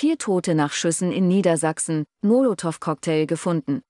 Vier Tote nach Schüssen in Niedersachsen, Molotow-Cocktail gefunden.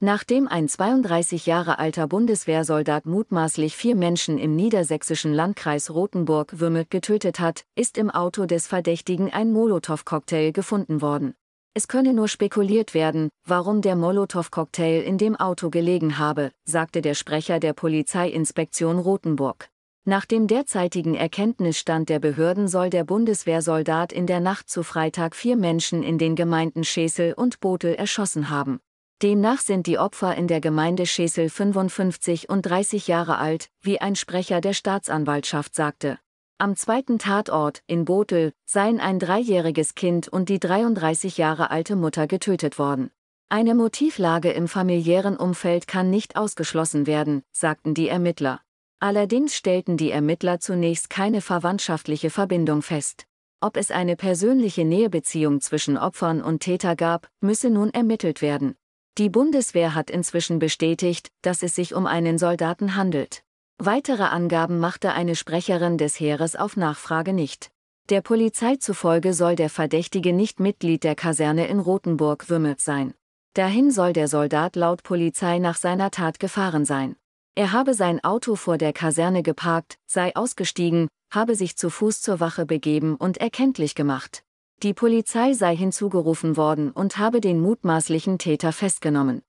Nachdem ein 32 Jahre alter Bundeswehrsoldat mutmaßlich vier Menschen im niedersächsischen Landkreis Rothenburg-Würme getötet hat, ist im Auto des Verdächtigen ein Molotow-Cocktail gefunden worden. Es könne nur spekuliert werden, warum der Molotow-Cocktail in dem Auto gelegen habe, sagte der Sprecher der Polizeiinspektion Rothenburg. Nach dem derzeitigen Erkenntnisstand der Behörden soll der Bundeswehrsoldat in der Nacht zu Freitag vier Menschen in den Gemeinden Schesel und Botel erschossen haben. Demnach sind die Opfer in der Gemeinde Schesel 55 und 30 Jahre alt, wie ein Sprecher der Staatsanwaltschaft sagte. Am zweiten Tatort, in Botel, seien ein dreijähriges Kind und die 33 Jahre alte Mutter getötet worden. Eine Motivlage im familiären Umfeld kann nicht ausgeschlossen werden, sagten die Ermittler. Allerdings stellten die Ermittler zunächst keine verwandtschaftliche Verbindung fest. Ob es eine persönliche Nähebeziehung zwischen Opfern und Täter gab, müsse nun ermittelt werden. Die Bundeswehr hat inzwischen bestätigt, dass es sich um einen Soldaten handelt. Weitere Angaben machte eine Sprecherin des Heeres auf Nachfrage nicht. Der Polizei zufolge soll der Verdächtige nicht Mitglied der Kaserne in Rothenburg-Würmelt sein. Dahin soll der Soldat laut Polizei nach seiner Tat gefahren sein. Er habe sein Auto vor der Kaserne geparkt, sei ausgestiegen, habe sich zu Fuß zur Wache begeben und erkenntlich gemacht. Die Polizei sei hinzugerufen worden und habe den mutmaßlichen Täter festgenommen.